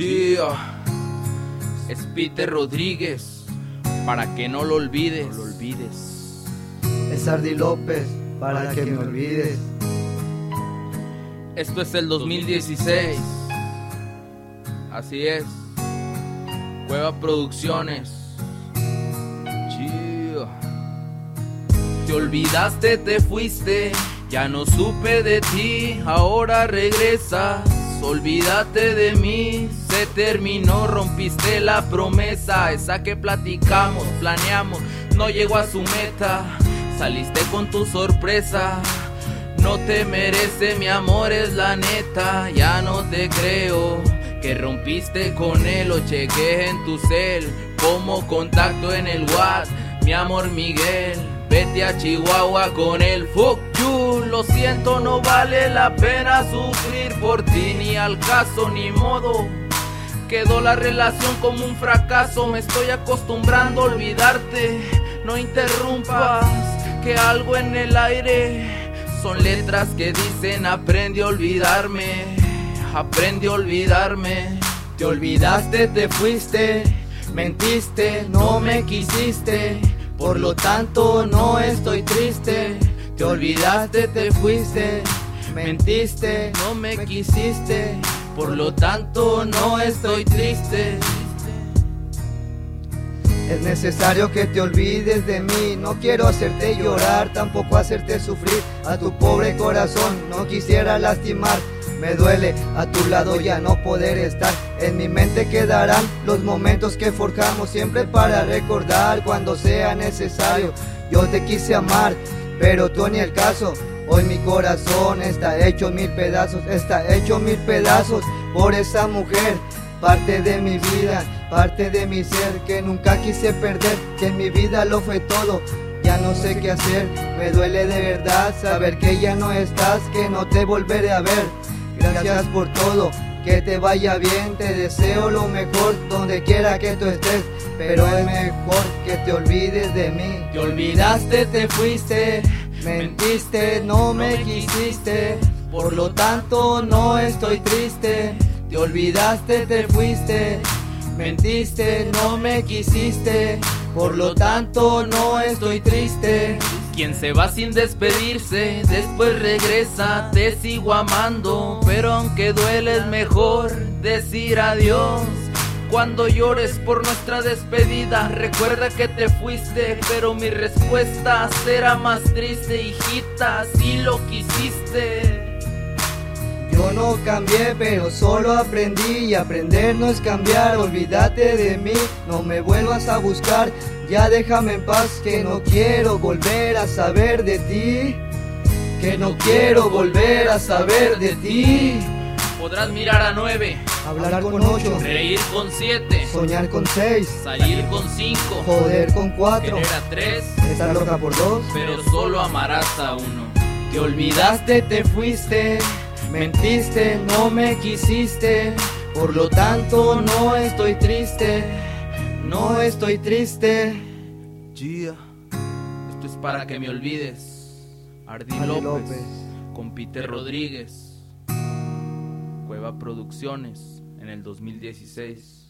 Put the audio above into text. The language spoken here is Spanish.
Gio. Es Peter Rodríguez, para que no lo olvides. No lo olvides. Es Ardi López, para, que, me olvides. Esto es el 2016. Así es. Cueva Producciones. Gio. Te olvidaste, te fuiste. Ya no supe de ti, ahora regresas. Olvídate de mí, se terminó, rompiste la promesa, esa que platicamos, planeamos, no llegó a su meta. Saliste con tu sorpresa, no te merece mi amor, es la neta, ya no te creo. Que rompiste con él o chequé en tu cel, como contacto en el WhatsApp, mi amor Miguel. Vete a Chihuahua con el fuck you. Lo siento, no vale la pena sufrir por ti, ni al caso, ni modo. Quedó la relación como un fracaso. Me estoy acostumbrando a olvidarte. No interrumpas, que algo en el aire son letras que dicen aprende a olvidarme. Aprende a olvidarme. Te olvidaste, te fuiste, mentiste, no me quisiste. Por lo tanto no estoy triste, te olvidaste, te fuiste, mentiste, no me quisiste, por lo tanto no estoy triste. Es necesario que te olvides de mí, no quiero hacerte llorar, tampoco hacerte sufrir. A tu pobre corazón, no quisiera lastimar me duele a tu lado ya no poder estar. En mi mente quedarán los momentos que forjamos siempre para recordar cuando sea necesario. Yo te quise amar, pero tú ni el caso. Hoy mi corazón está hecho mil pedazos, está hecho mil pedazos por esa mujer. Parte de mi vida, parte de mi ser que nunca quise perder, que en mi vida lo fue todo. Ya no sé qué hacer, me duele de verdad saber que ya no estás, que no te volveré a ver. Gracias por todo, que te vaya bien, te deseo lo mejor donde quiera que tú estés, pero es mejor que te olvides de mí. Te olvidaste, te fuiste, mentiste, no me quisiste, por lo tanto no estoy triste. Te olvidaste, te fuiste, mentiste, no me quisiste, por lo tanto no estoy triste. Quien se va sin despedirse, después regresa, te sigo amando, pero aunque duele es mejor decir adiós. Cuando llores por nuestra despedida, recuerda que te fuiste, pero mi respuesta será más triste, hijita, si lo quisiste. Yo no cambié, pero solo aprendí y aprender no es cambiar. Olvídate de mí, no me vuelvas a buscar. Ya déjame en paz, que no quiero volver a saber de ti. Que no quiero volver a saber de ti. Podrás mirar a nueve, hablar con ocho, reír con siete, soñar con seis, salir con cinco, joder con cuatro, querer a tres, estar loca por dos, pero solo amarás a uno. Te olvidaste, te fuiste. Mentiste, no me quisiste, por lo tanto no estoy triste, no estoy triste. Gia, esto es para que me olvides. Ardi López, con Peter Rodríguez, Cueva Producciones en el 2016.